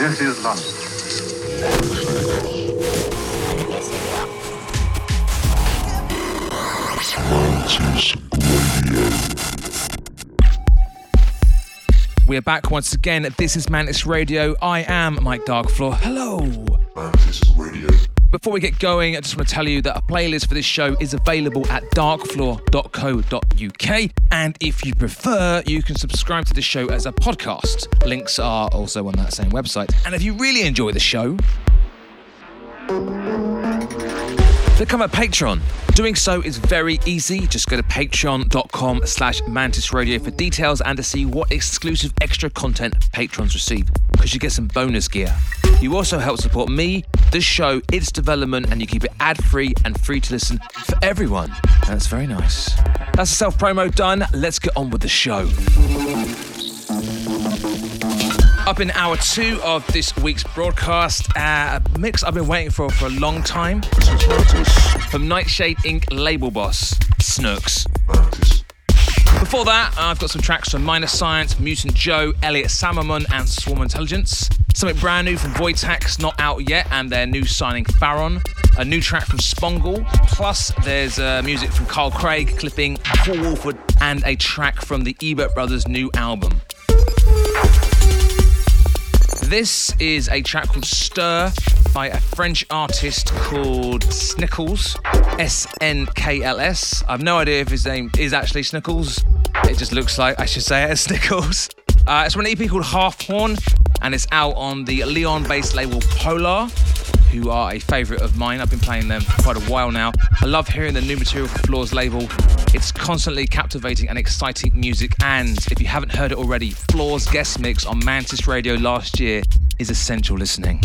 This is London. We are back once again. This is Mantis Radio. I am Mike Darkfloor. Hello. Mantis Radio. Before we get going, I just want to tell you that a playlist for this show is available at darkfloor.co.uk. And if you prefer, you can subscribe to the show as a podcast. Links are also on that same website. And if you really enjoy the show, become a patron. Doing so is very easy. Just go to patreon.com slash mantis radio for details and to see what exclusive extra content patrons receive, because you get some bonus gear. You also help support me, the show, its development, and you keep it ad-free and free to listen for everyone. That's very nice. That's the self-promo done. Let's get on with the show. Up in hour two of this week's broadcast, uh, a mix I've been waiting for for a long time. From Nightshade Inc. label boss, Snooks. Before that, I've got some tracks from Minor Science, Mutant Joe, Elliot Salmon, and Swarm Intelligence. Something brand new from Voitax, not out yet, and their new signing Faron. A new track from Shpongle. Plus, there's uh, music from Carl Craig, Clipping, Paul Woolford, and a track from the Ebert Brothers' new album. This is a track called Stir by a French artist called Snickles. S N K L S. I've no idea if his name is actually Snickles. It just looks like I should say it as Snickles. Uh, it's from an EP called Half Horn, and it's out on the Lyon based label Polar, who are a favourite of mine. I've been playing them for quite a while now. I love hearing the new material from Floor's label. It's constantly captivating and exciting music, and if you haven't heard it already, Floor's guest mix on Mantis Radio last year is essential listening.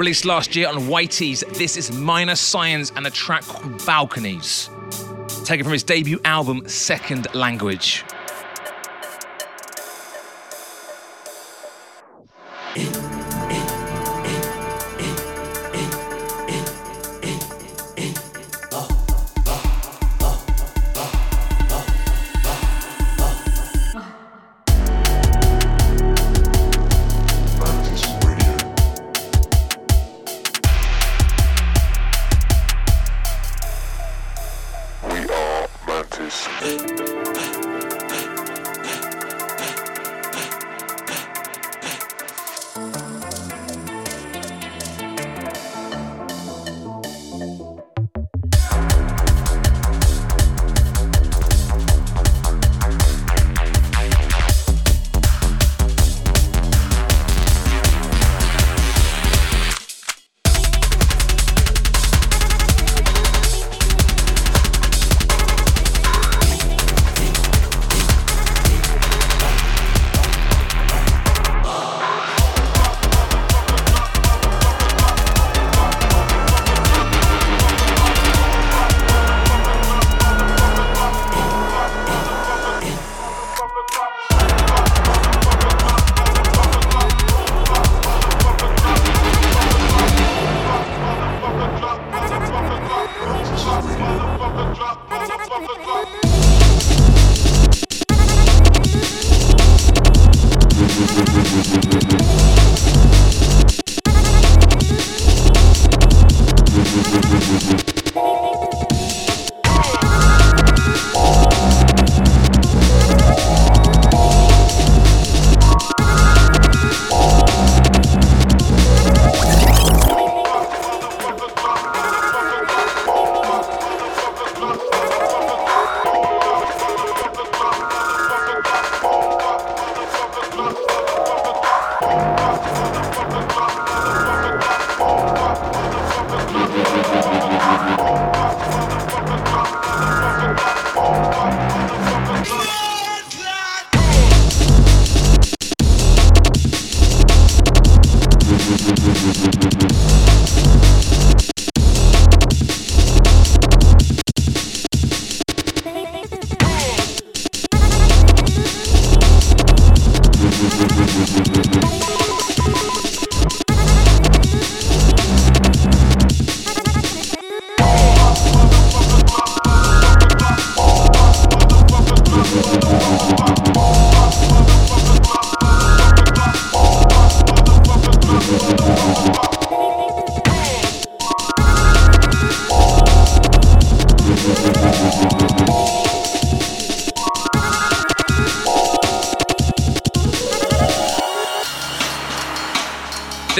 Released last year on Whities, this is Minor Science and a track called Balconies. Taken from his debut album, Second Language.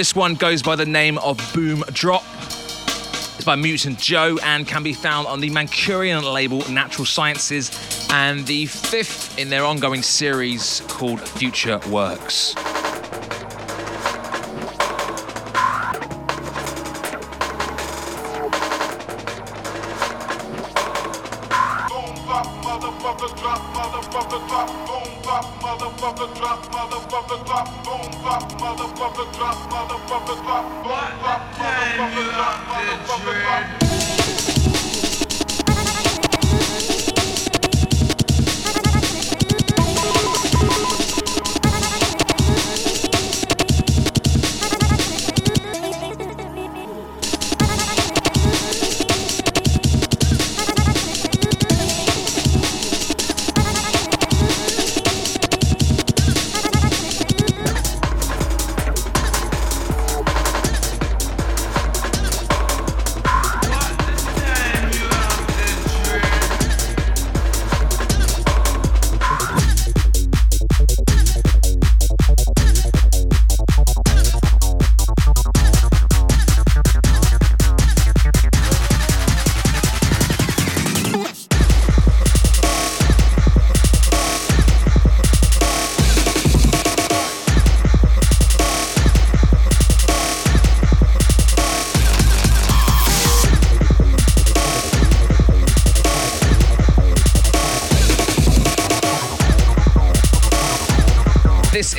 This one goes by the name of Boom Drop. It's by Mutant Joe and can be found on the Mancunian label Natural Sciences and the fifth in their ongoing series called Future Works.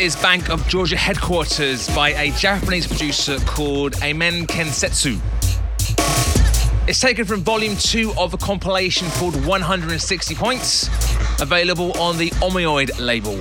Is Bank of Georgia Headquarters by a Japanese producer called Amen Kensetsu. It's taken from volume 2 of a compilation called 160 Points, available on the Omioid label.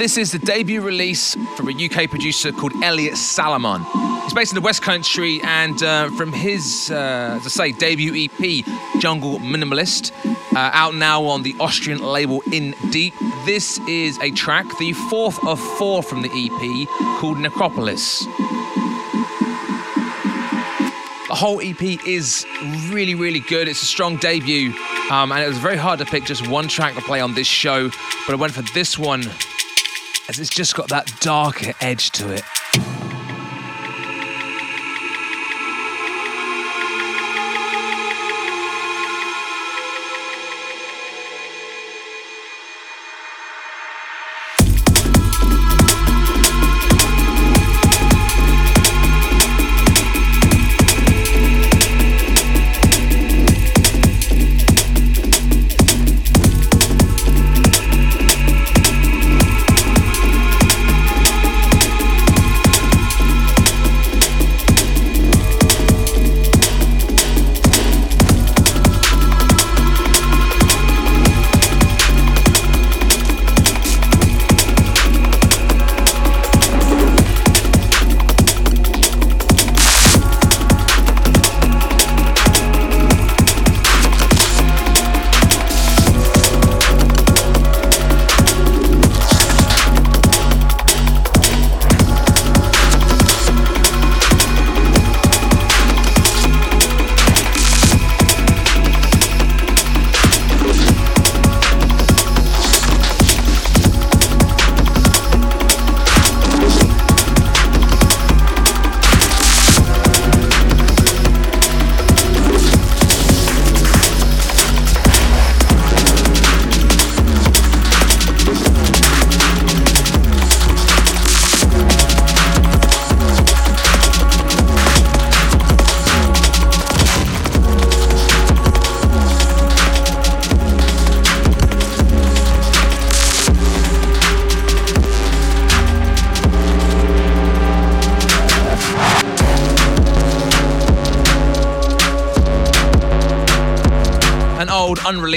This is the debut release from a UK producer called Elliot Salomon. He's based in the West Country, and uh, from his, uh, as I say, debut EP, Jungle Minimalist, uh, out now on the Austrian label In Deep. This is a track, the fourth of four from the EP, called Necropolis. The whole EP is really, really good. It's a strong debut, um, and it was very hard to pick just one track to play on this show, but I went for this one as it's just got that darker edge to it.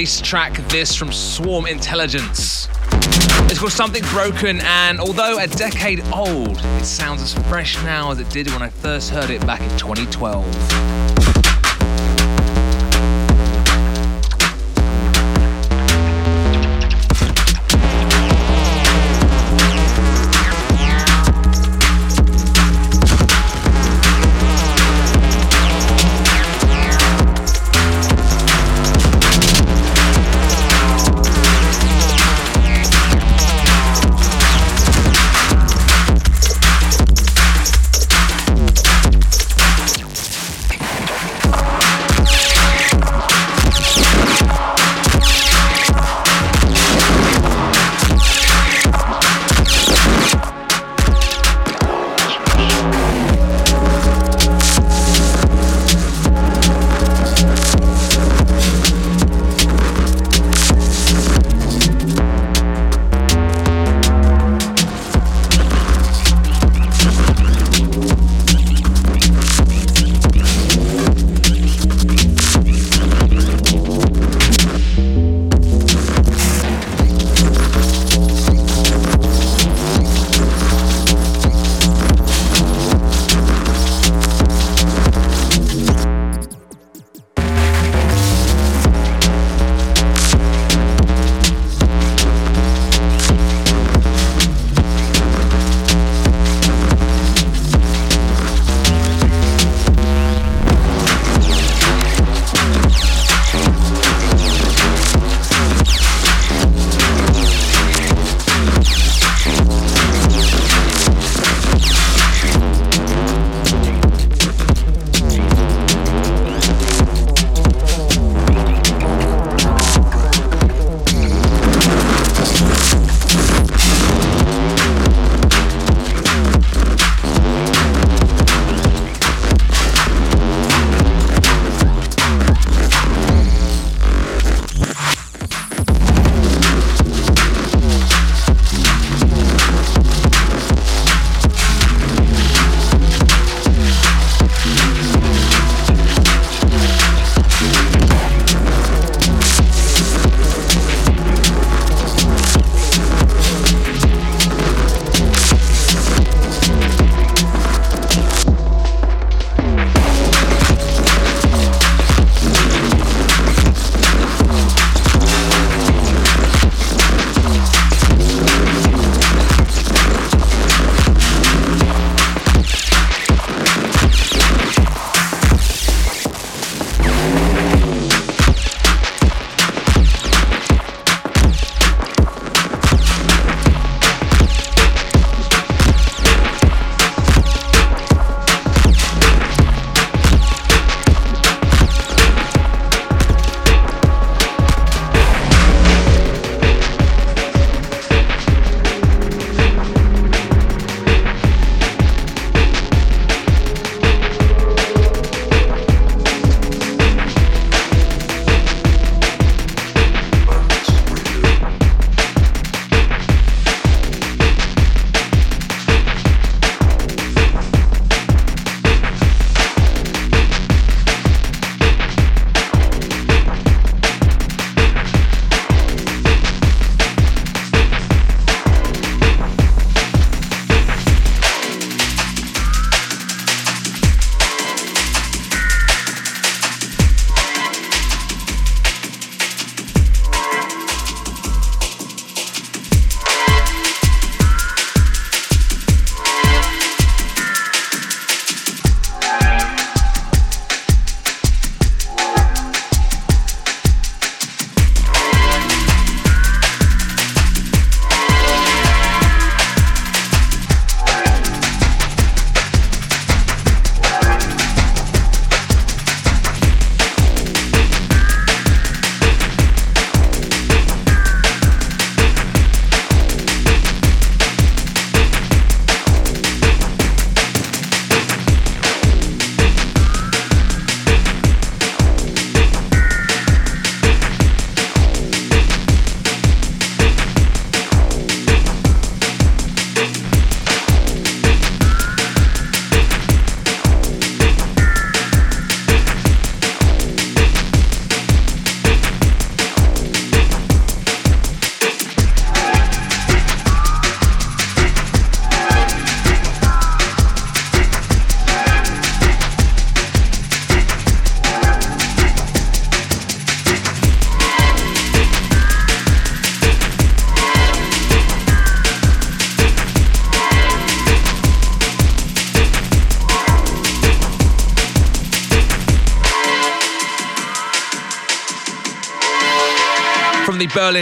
Track, this from Swarm Intelligence. It's called Something Broken, and although a decade old, it sounds as fresh now as it did when I first heard it back in 2012.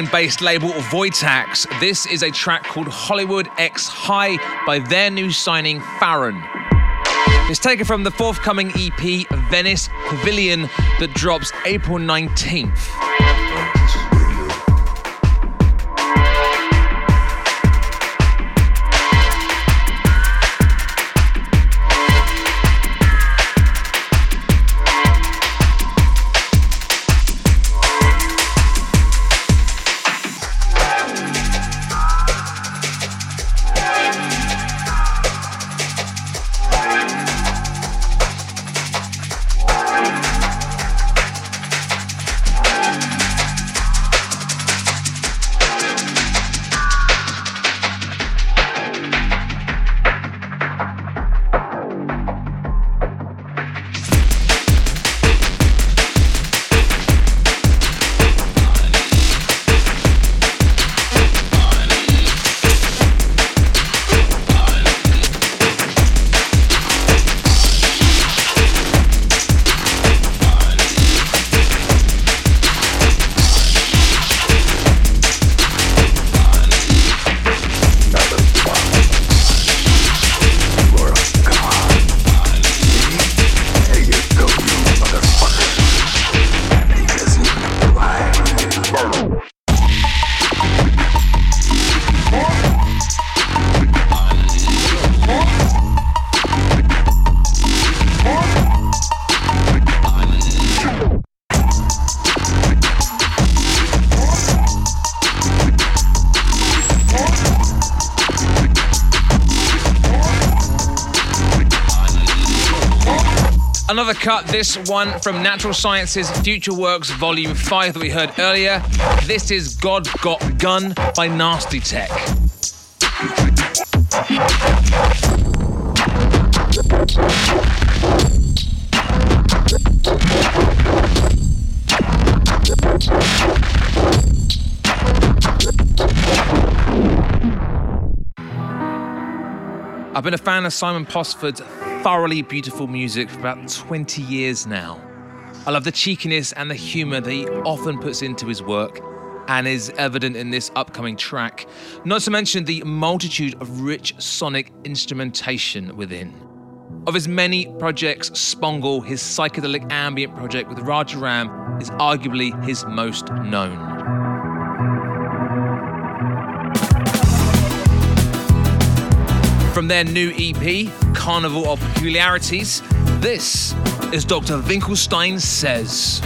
Based label Voitax. This is a track called Hollywood X High by their new signing Farron. It's taken from the forthcoming EP Venice Pavilion that drops April 19th. Cut, this one from Natural Sciences Future Works Volume 5 that we heard earlier. This is God Got Gun by Nasty Tech. I've been a fan of Simon Posford's thoroughly beautiful music for about 20 years now. I love the cheekiness and the humour that he often puts into his work and is evident in this upcoming track, not to mention the multitude of rich sonic instrumentation within. Of his many projects, Shpongle, his psychedelic ambient project with Raja Ram, is arguably his most known. From their new EP, Carnival of Peculiarities, this is Dr. Winkelstein Says.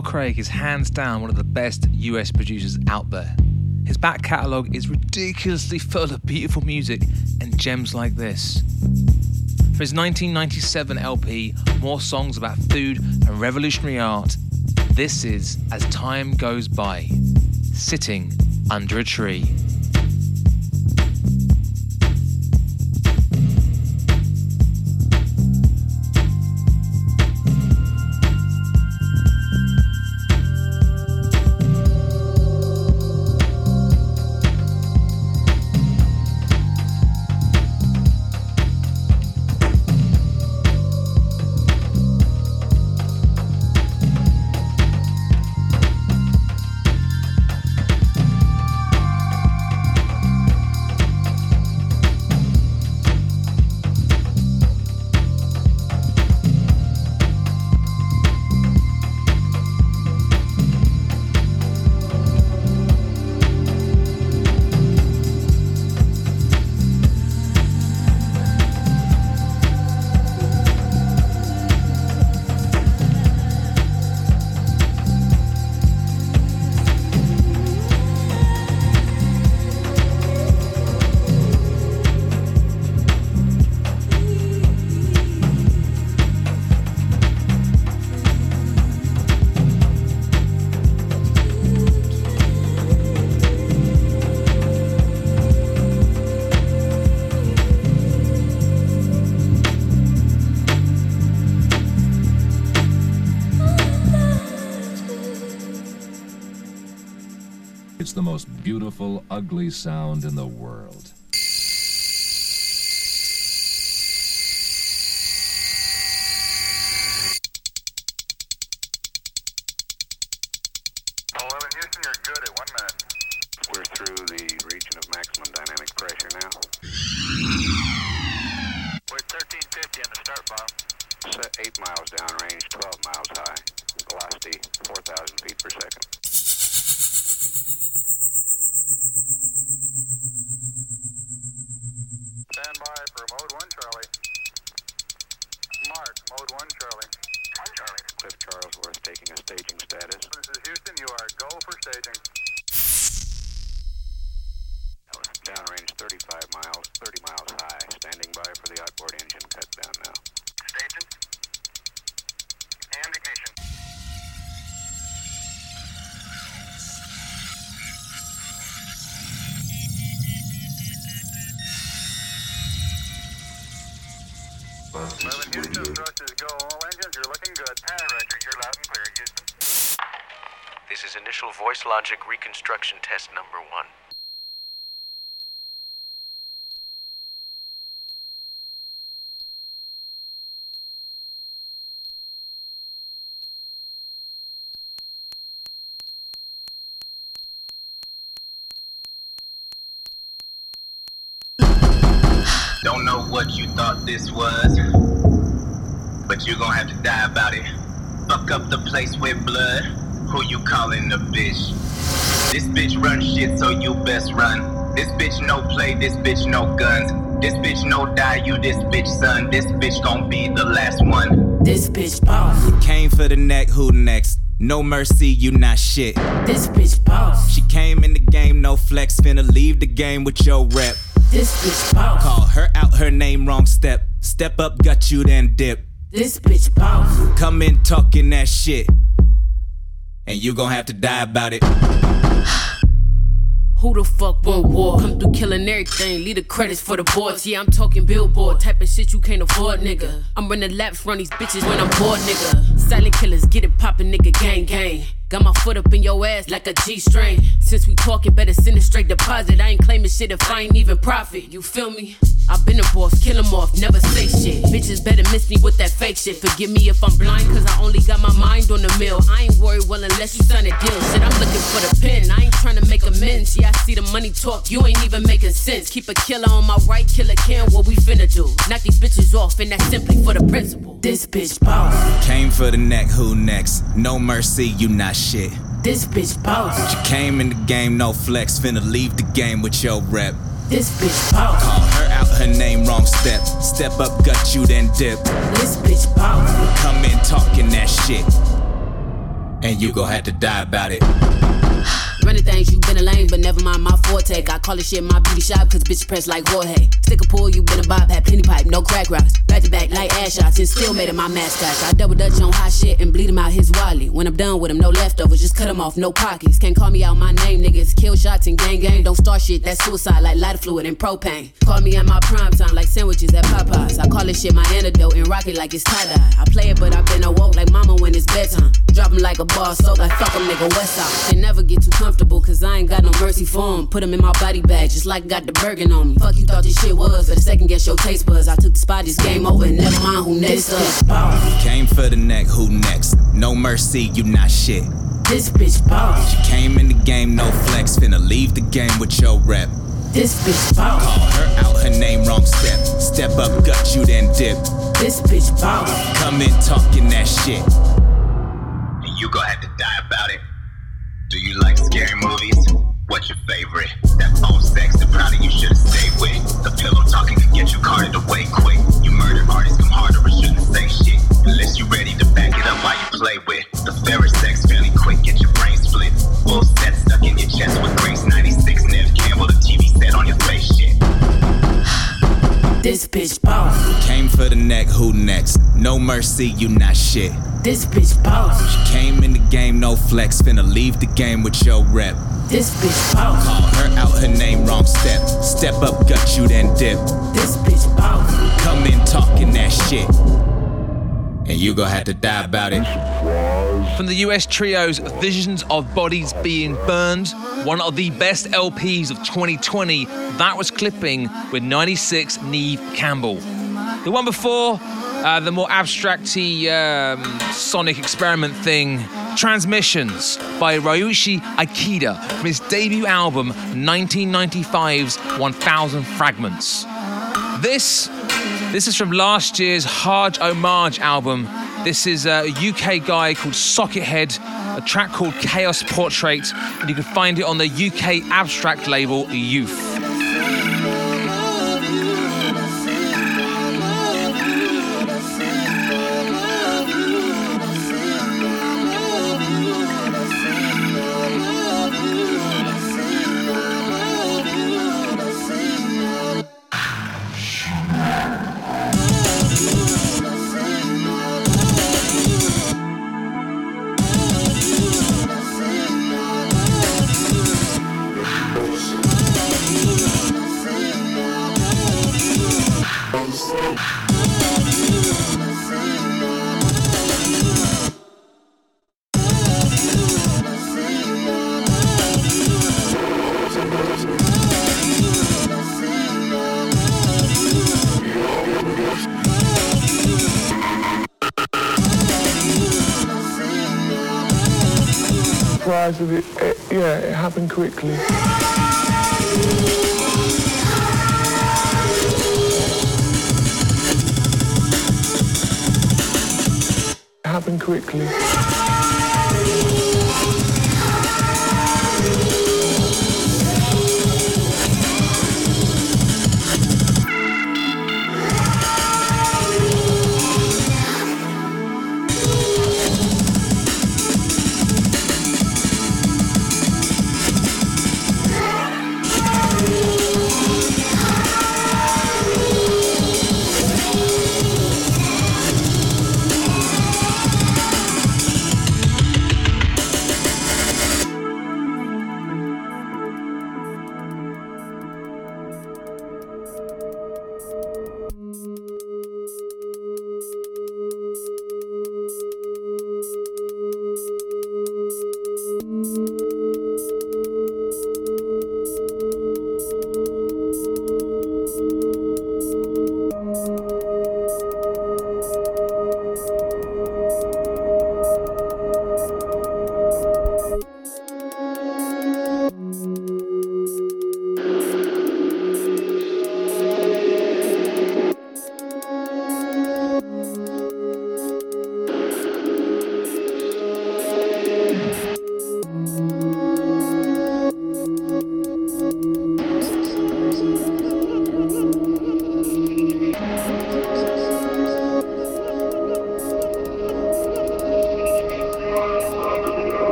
Carl Craig is hands down one of the best US producers out there. His back catalogue is ridiculously full of beautiful music and gems like this. For his 1997 LP, More Songs About Food and Revolutionary Art, this is As Time Goes By, Sitting Under a Tree. Ugly sound in the. Don't know what you thought this was, but you gon' have to die about it. Fuck up the place with blood. Who you calling a bitch? This bitch run shit, so you best run. This bitch no play, this bitch no guns. This bitch no die, you this bitch son. This bitch gon' be the last one. This bitch boss. Came for the neck, who next? No mercy, you not shit. This bitch boss. She came in the game, no flex, finna leave the game with your rep. This bitch boss. Call her out, her name wrong step. Step up, got you then dip. This bitch boss. Come in talking that shit. And you gon' have to die about it. Who the fuck want war? Come through killing everything, leave the credits for the boards. Yeah, I'm talking billboard, type of shit you can't afford, nigga. I'm running laps, run these bitches when I'm bored, nigga. Silent killers, get it poppin', nigga, gang gang. Got my foot up in your ass like a G string. Since we talking, better send a straight deposit. I ain't claiming shit if I ain't even profit. You feel me? i been a boss, kill 'em off, never say shit. Bitches better miss me with that fake shit. Forgive me if I'm blind, cause I only got my mind on the mill. I ain't worried, well, unless you sign a deal. Shit, I'm looking for the pen. I ain't trying to make amends. Yeah, I see the money talk, you ain't even making sense. Keep a killer on my right, killer can. What we finna do? Knock these bitches off, and that's simply for the principle. This bitch boss. Came for the neck, who next? No mercy, you not shit. This bitch boss. You came in the game, no flex, finna leave the game with your rep. This bitch boss. Call her out, her name wrong step. Step up, gut you then dip. This bitch boss. Come in talking that shit. And you gon' have to die about it. Running things, you been a lame, but never mind my forte. I call this shit my beauty shop, cause bitch press like Jorge. Stick a pool, you been a bob, had plenty pipe, no crack rocks. Back to back like ass shots, and still made it my mascot. I double dutch on hot shit and bleed him out his wally. When I'm done with him, no leftovers, just cut him off, no pockets. Can't call me out my name, niggas. Kill shots and gang gang, don't start shit, that's suicide like lighter fluid and propane. Call me at my prime time like sandwiches at Popeyes. I call this shit my antidote and rock it like it's tie dye. I play it, but I've been awoke like mama when it's bedtime. Drop him like a bar soap, like fuck him, nigga, West Side. They never get too comfortable, cause I ain't got no mercy for him. Put him in my body bag, just like got the Birkin on me. Fuck you thought this shit was, but the second guess your taste buds. I took the spot, this game over, and never mind who next up. Boss. Came for the neck, who next? No mercy, you not shit. This bitch boss. She came in the game, no flex, finna leave the game with your rep. This bitch boss. Call her out, her name wrong step. Step up, gut you, then dip. This bitch boss. Come in talking that shit. And you gon' have to die about it. Do you like scary movies? What's your favorite? That phone sex, the probably you should've stayed with. The pillow talking can get you carted away quick. You murder artists come harder and shouldn't say shit. Unless you're ready to back it up while you play with. The fairer sex fairly quick, get your brain split. Full set stuck in your chest with Grace 96 Neve Campbell, the TV set on your face shit. This bitch boss. Came for the neck, who next? No mercy, you not shit. This bitch boss. She came in the game, no flex, finna leave the game with your rep. This bitch boss. Call her out, her name wrong step. Step up, gut you, then dip. This bitch boss. Come in talking that shit. And you gon' have to die about it. From the US trio's Visions of Bodies Being Burned, one of the best LPs of 2020, that was clipping with 96 Neve Campbell. The one before, uh, the more abstracty um, sonic experiment thing, Transmissions by Ryoji Ikeda from his debut album 1995's 1000 Fragments. This this is from last year's Hard Homage album. This is a UK guy called Sockethead, a track called Chaos Portrait, and you can find it on the UK abstract label Youth. Surprised with it,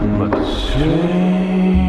But the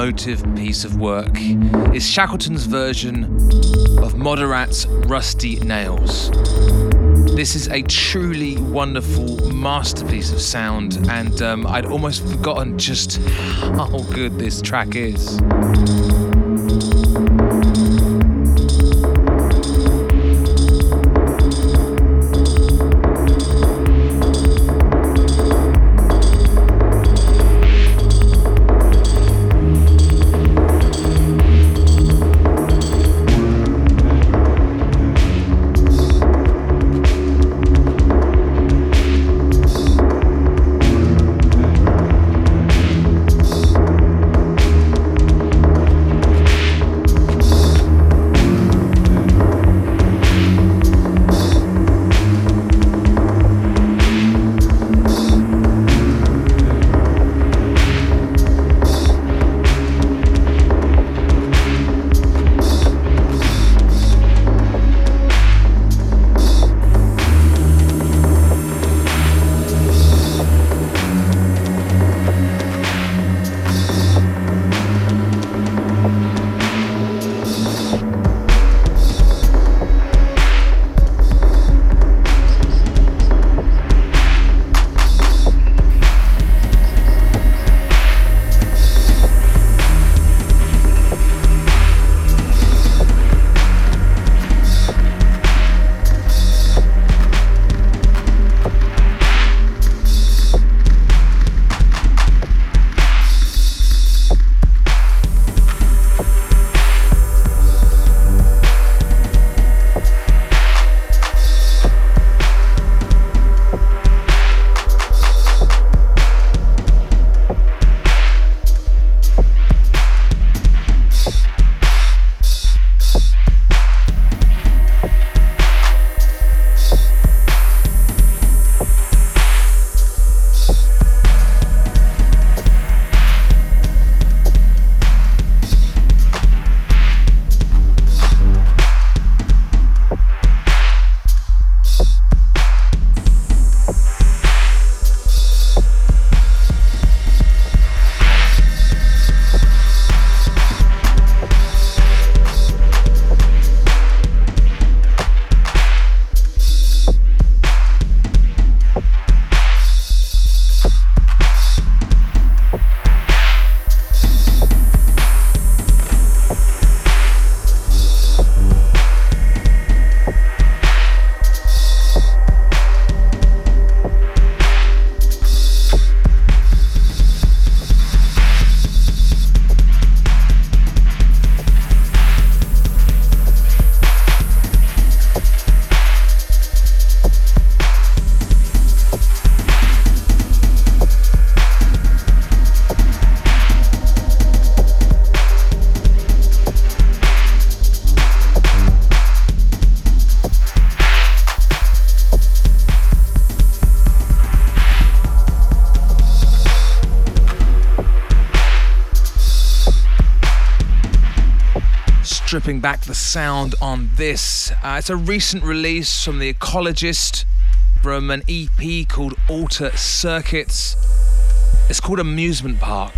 emotive piece of work is Shackleton's version of Moderat's Rusty Nails. This is a truly wonderful masterpiece of sound, and um, I'd almost forgotten just how good this track is. Back the sound on this. Uh, it's a recent release from The Ecologist from an EP called Alter Circuits. It's called Amusement Park.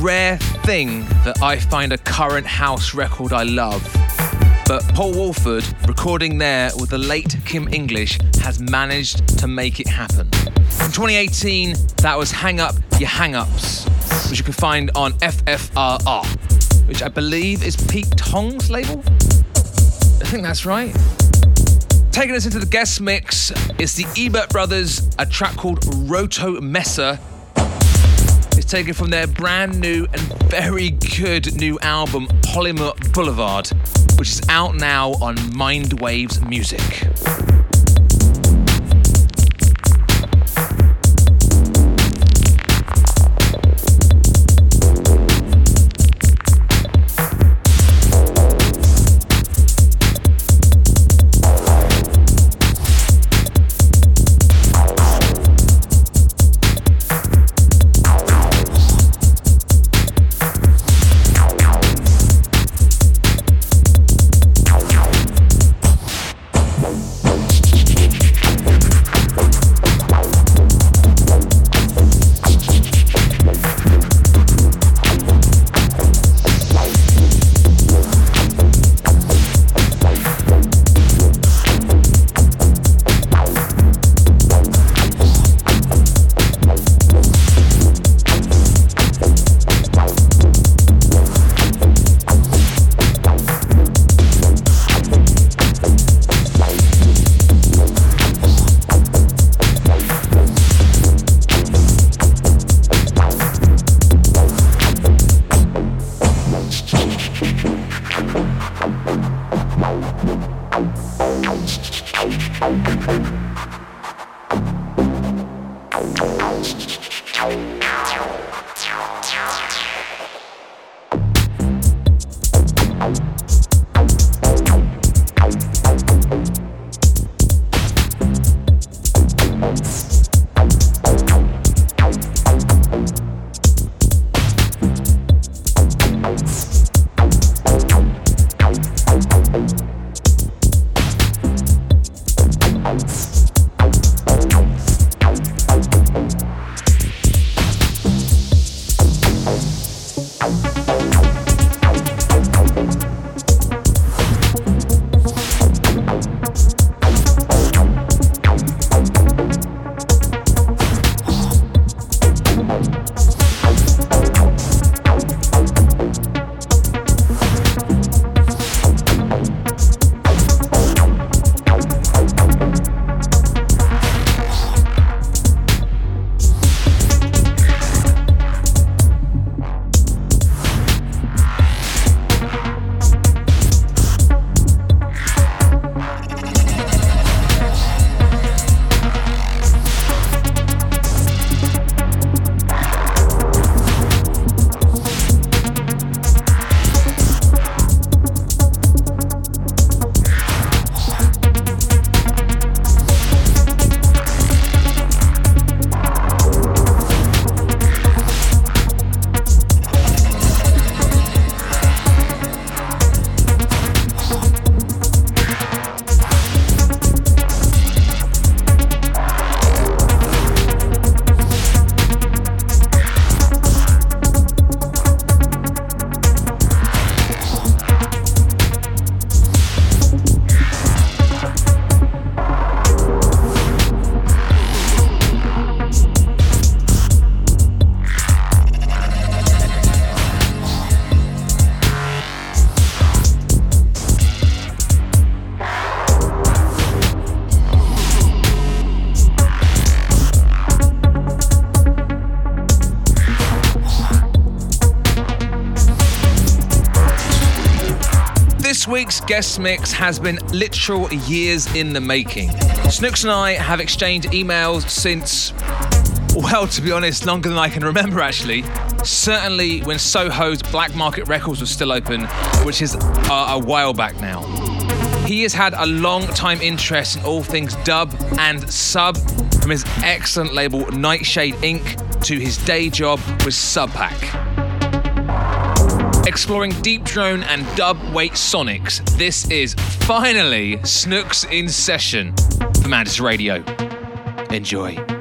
Rare thing that I find a current house record I love. But Paul Woolford, recording there with the late Kim English, has managed to make it happen. From 2018, that was Hang Up Your Hang Ups, which you can find on FFRR, which I believe is Pete Tong's label. I think that's right. Taking us into the guest mix is the Ebert Brothers, a track called Roto Messer. Taken from their brand new and very good new album, Polymer Boulevard, which is out now on Mind Waves Music. Guest mix has been literal years in the making. Snooks and I have exchanged emails since, well, to be honest, longer than I can remember actually. Certainly when Soho's Black Market Records was still open, which is uh, a while back now. He has had a long time interest in all things dub and sub, from his excellent label Nightshade Inc. to his day job with Subpack. Exploring deep drone and dub weight sonics, this is finally Snooks in session for Mantis Radio. Enjoy.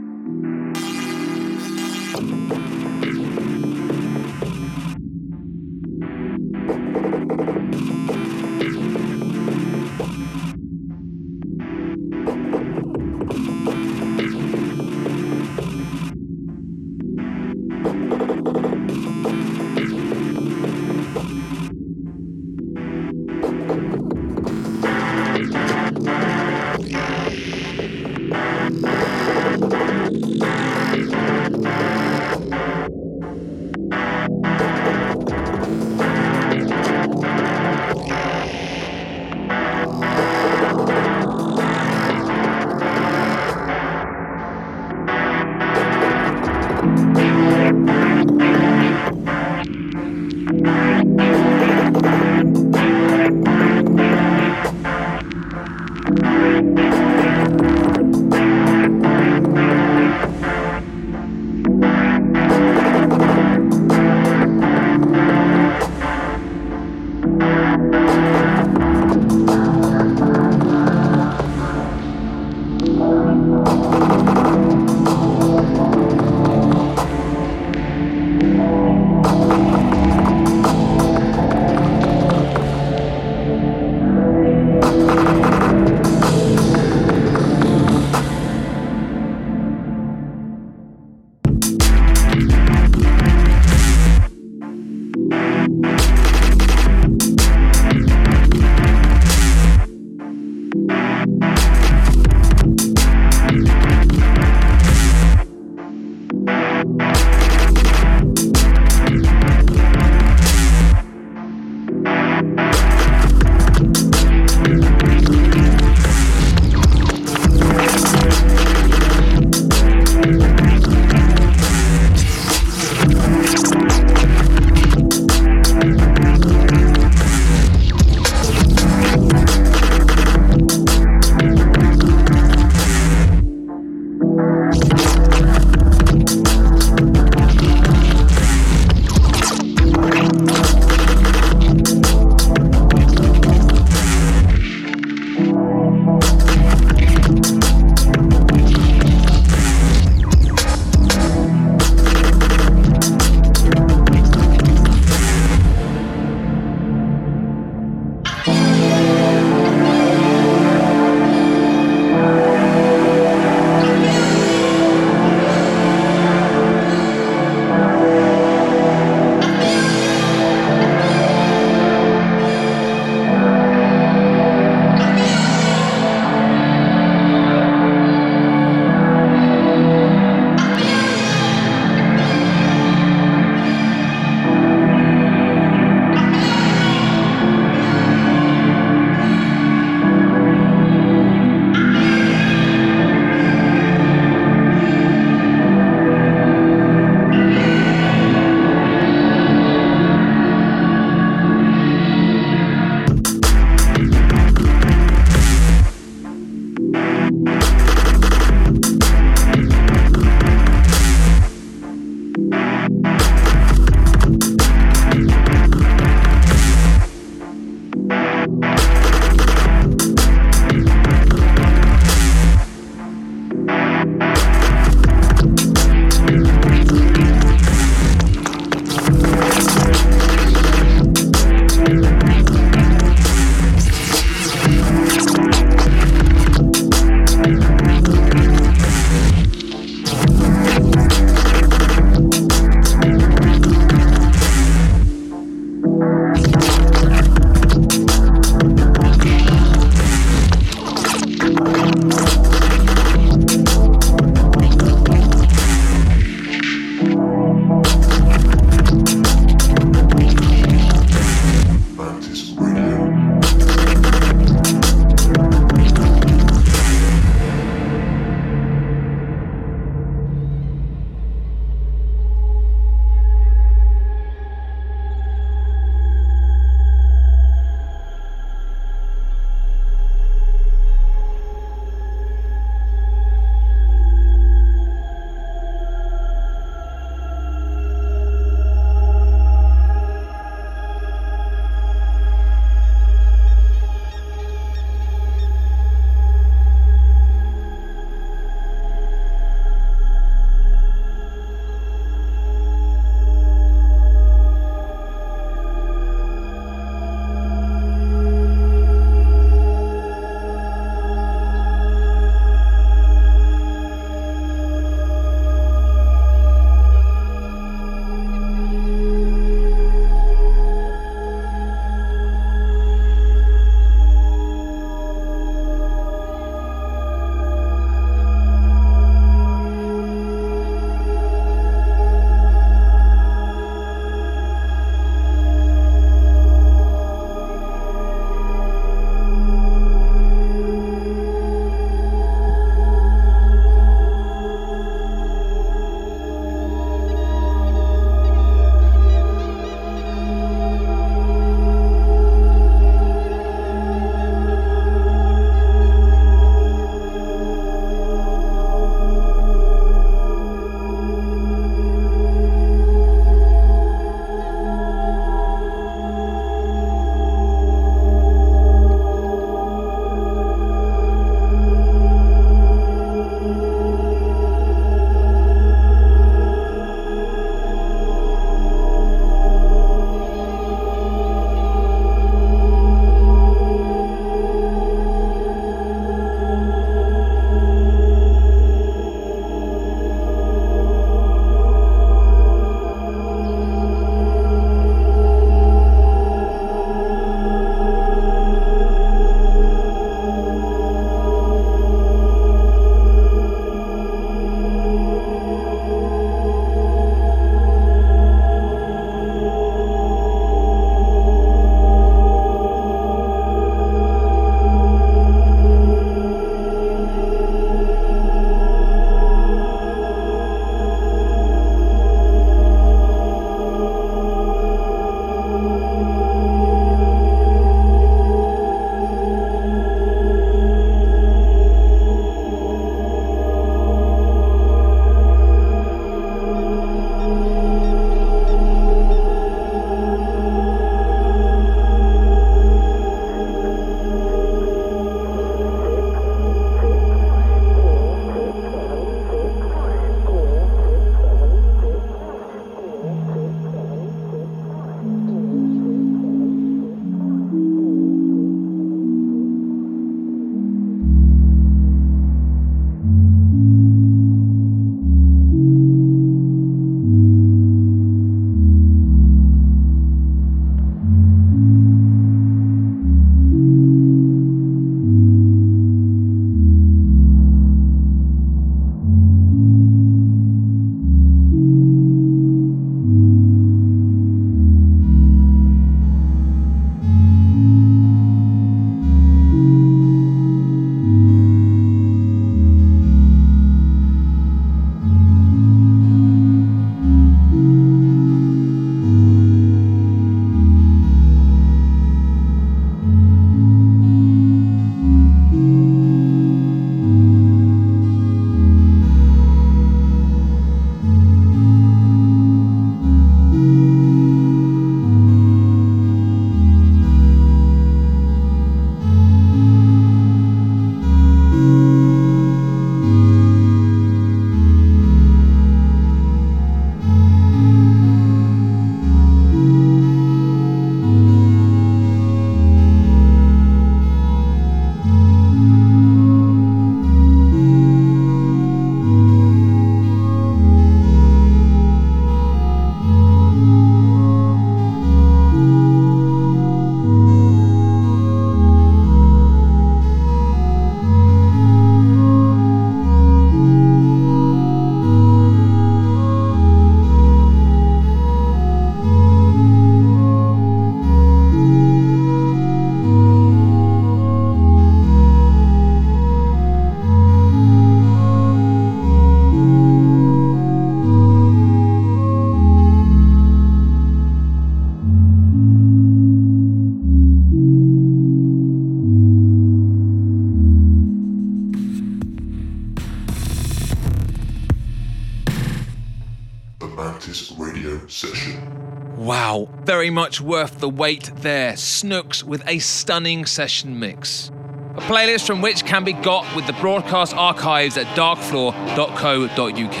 Very much worth the wait there. Snooks with a stunning session mix. A playlist from which can be got with the broadcast archives at darkfloor.co.uk.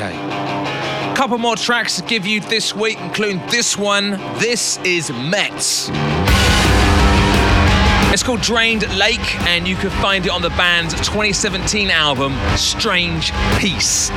A couple more tracks to give you this week, including this one. This is METZ. It's called Drained Lake, and you can find it on the band's 2017 album, Strange Peace.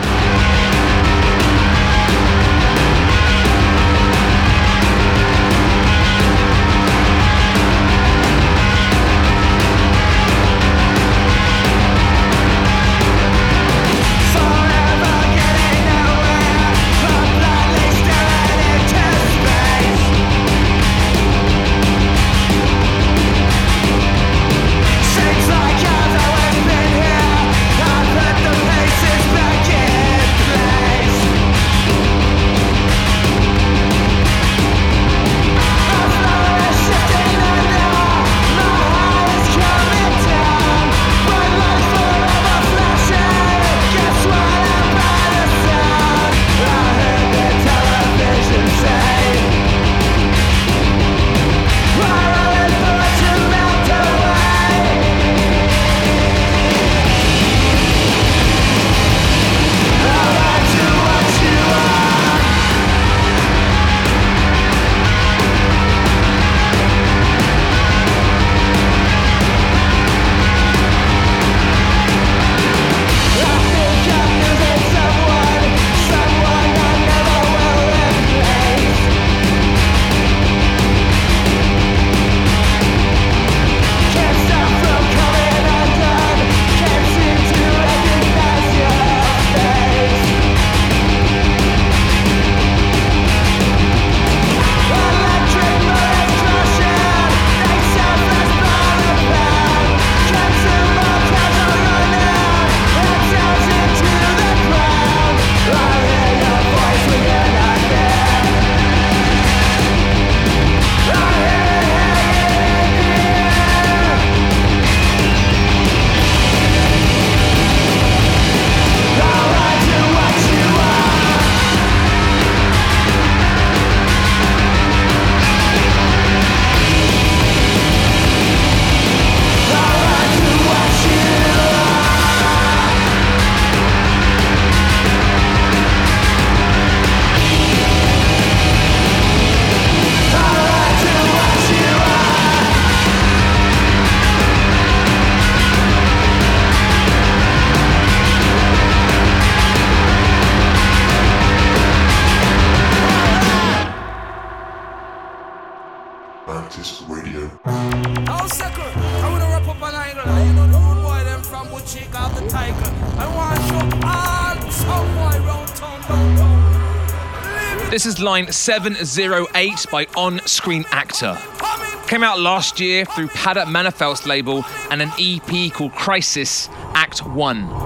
Line 708 by On Screen Actor. Came out last year through Pada Manifeld's label and an EP called Crisis Act 1.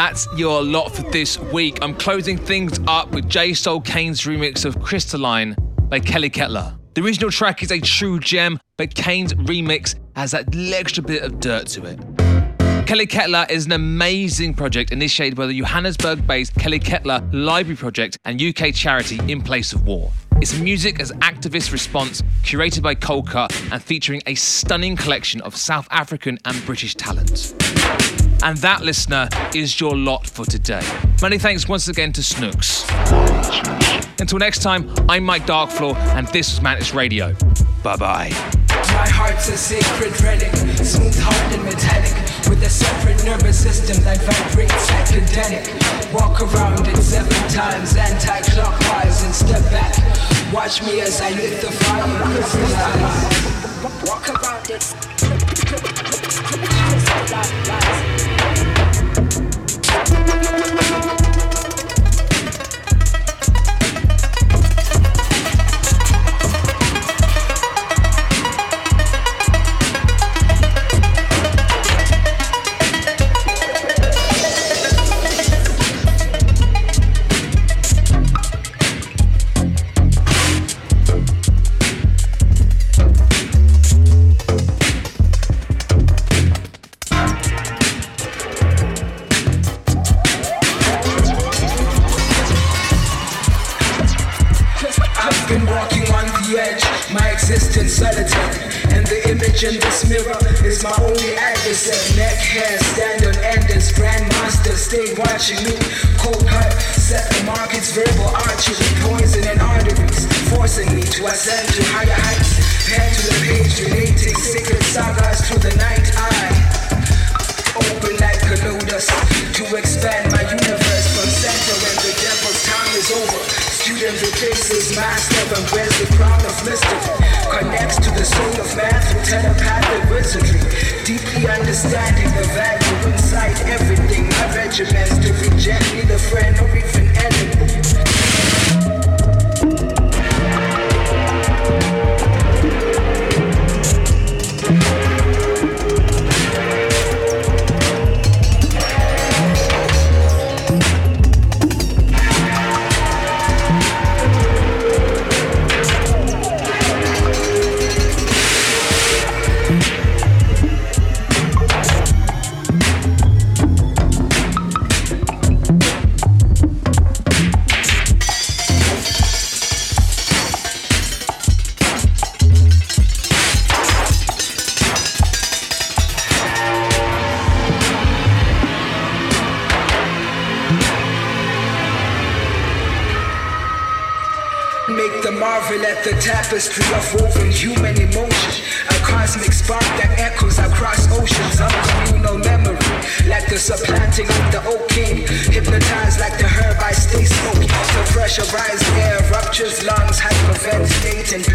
That's your lot for this week. I'm closing things up with J Soul Kane's remix of Crystalline by Keleketla. The original track is a true gem, but Kane's remix has that extra bit of dirt to it. Keleketla is an amazing project initiated by the Johannesburg based Keleketla Library Project and UK charity In Place of War. It's music as activist response curated by Coldcut and featuring a stunning collection of South African and British talent. And that, listener, is your lot for today. Many thanks once again to Snooks. Until next time, I'm Mike Darkfloor, and this is Mantis Radio. Bye bye. My heart's a sacred relic, smooth and metallic, with a separate nervous system that vibrates. Walk around it seven times anti-clockwise and step back. Watch me as I the fire. Walk around it. Sagas through the night eye. Open like a lotus to expand my universe from center when the devil's time is over. Student replaces master and wears the crown of mystery. Connects to the soul of man through telepathic wizardry. Deeply understanding the value inside everything. My regiments to reject neither friend or even enemy. Tapestry of woven human emotion. A cosmic spark that echoes across oceans of communal memory. Like the supplanting of the oak king. Hypnotized like the herb I stay smoking. The pressurized air ruptures lungs, hyperventilate and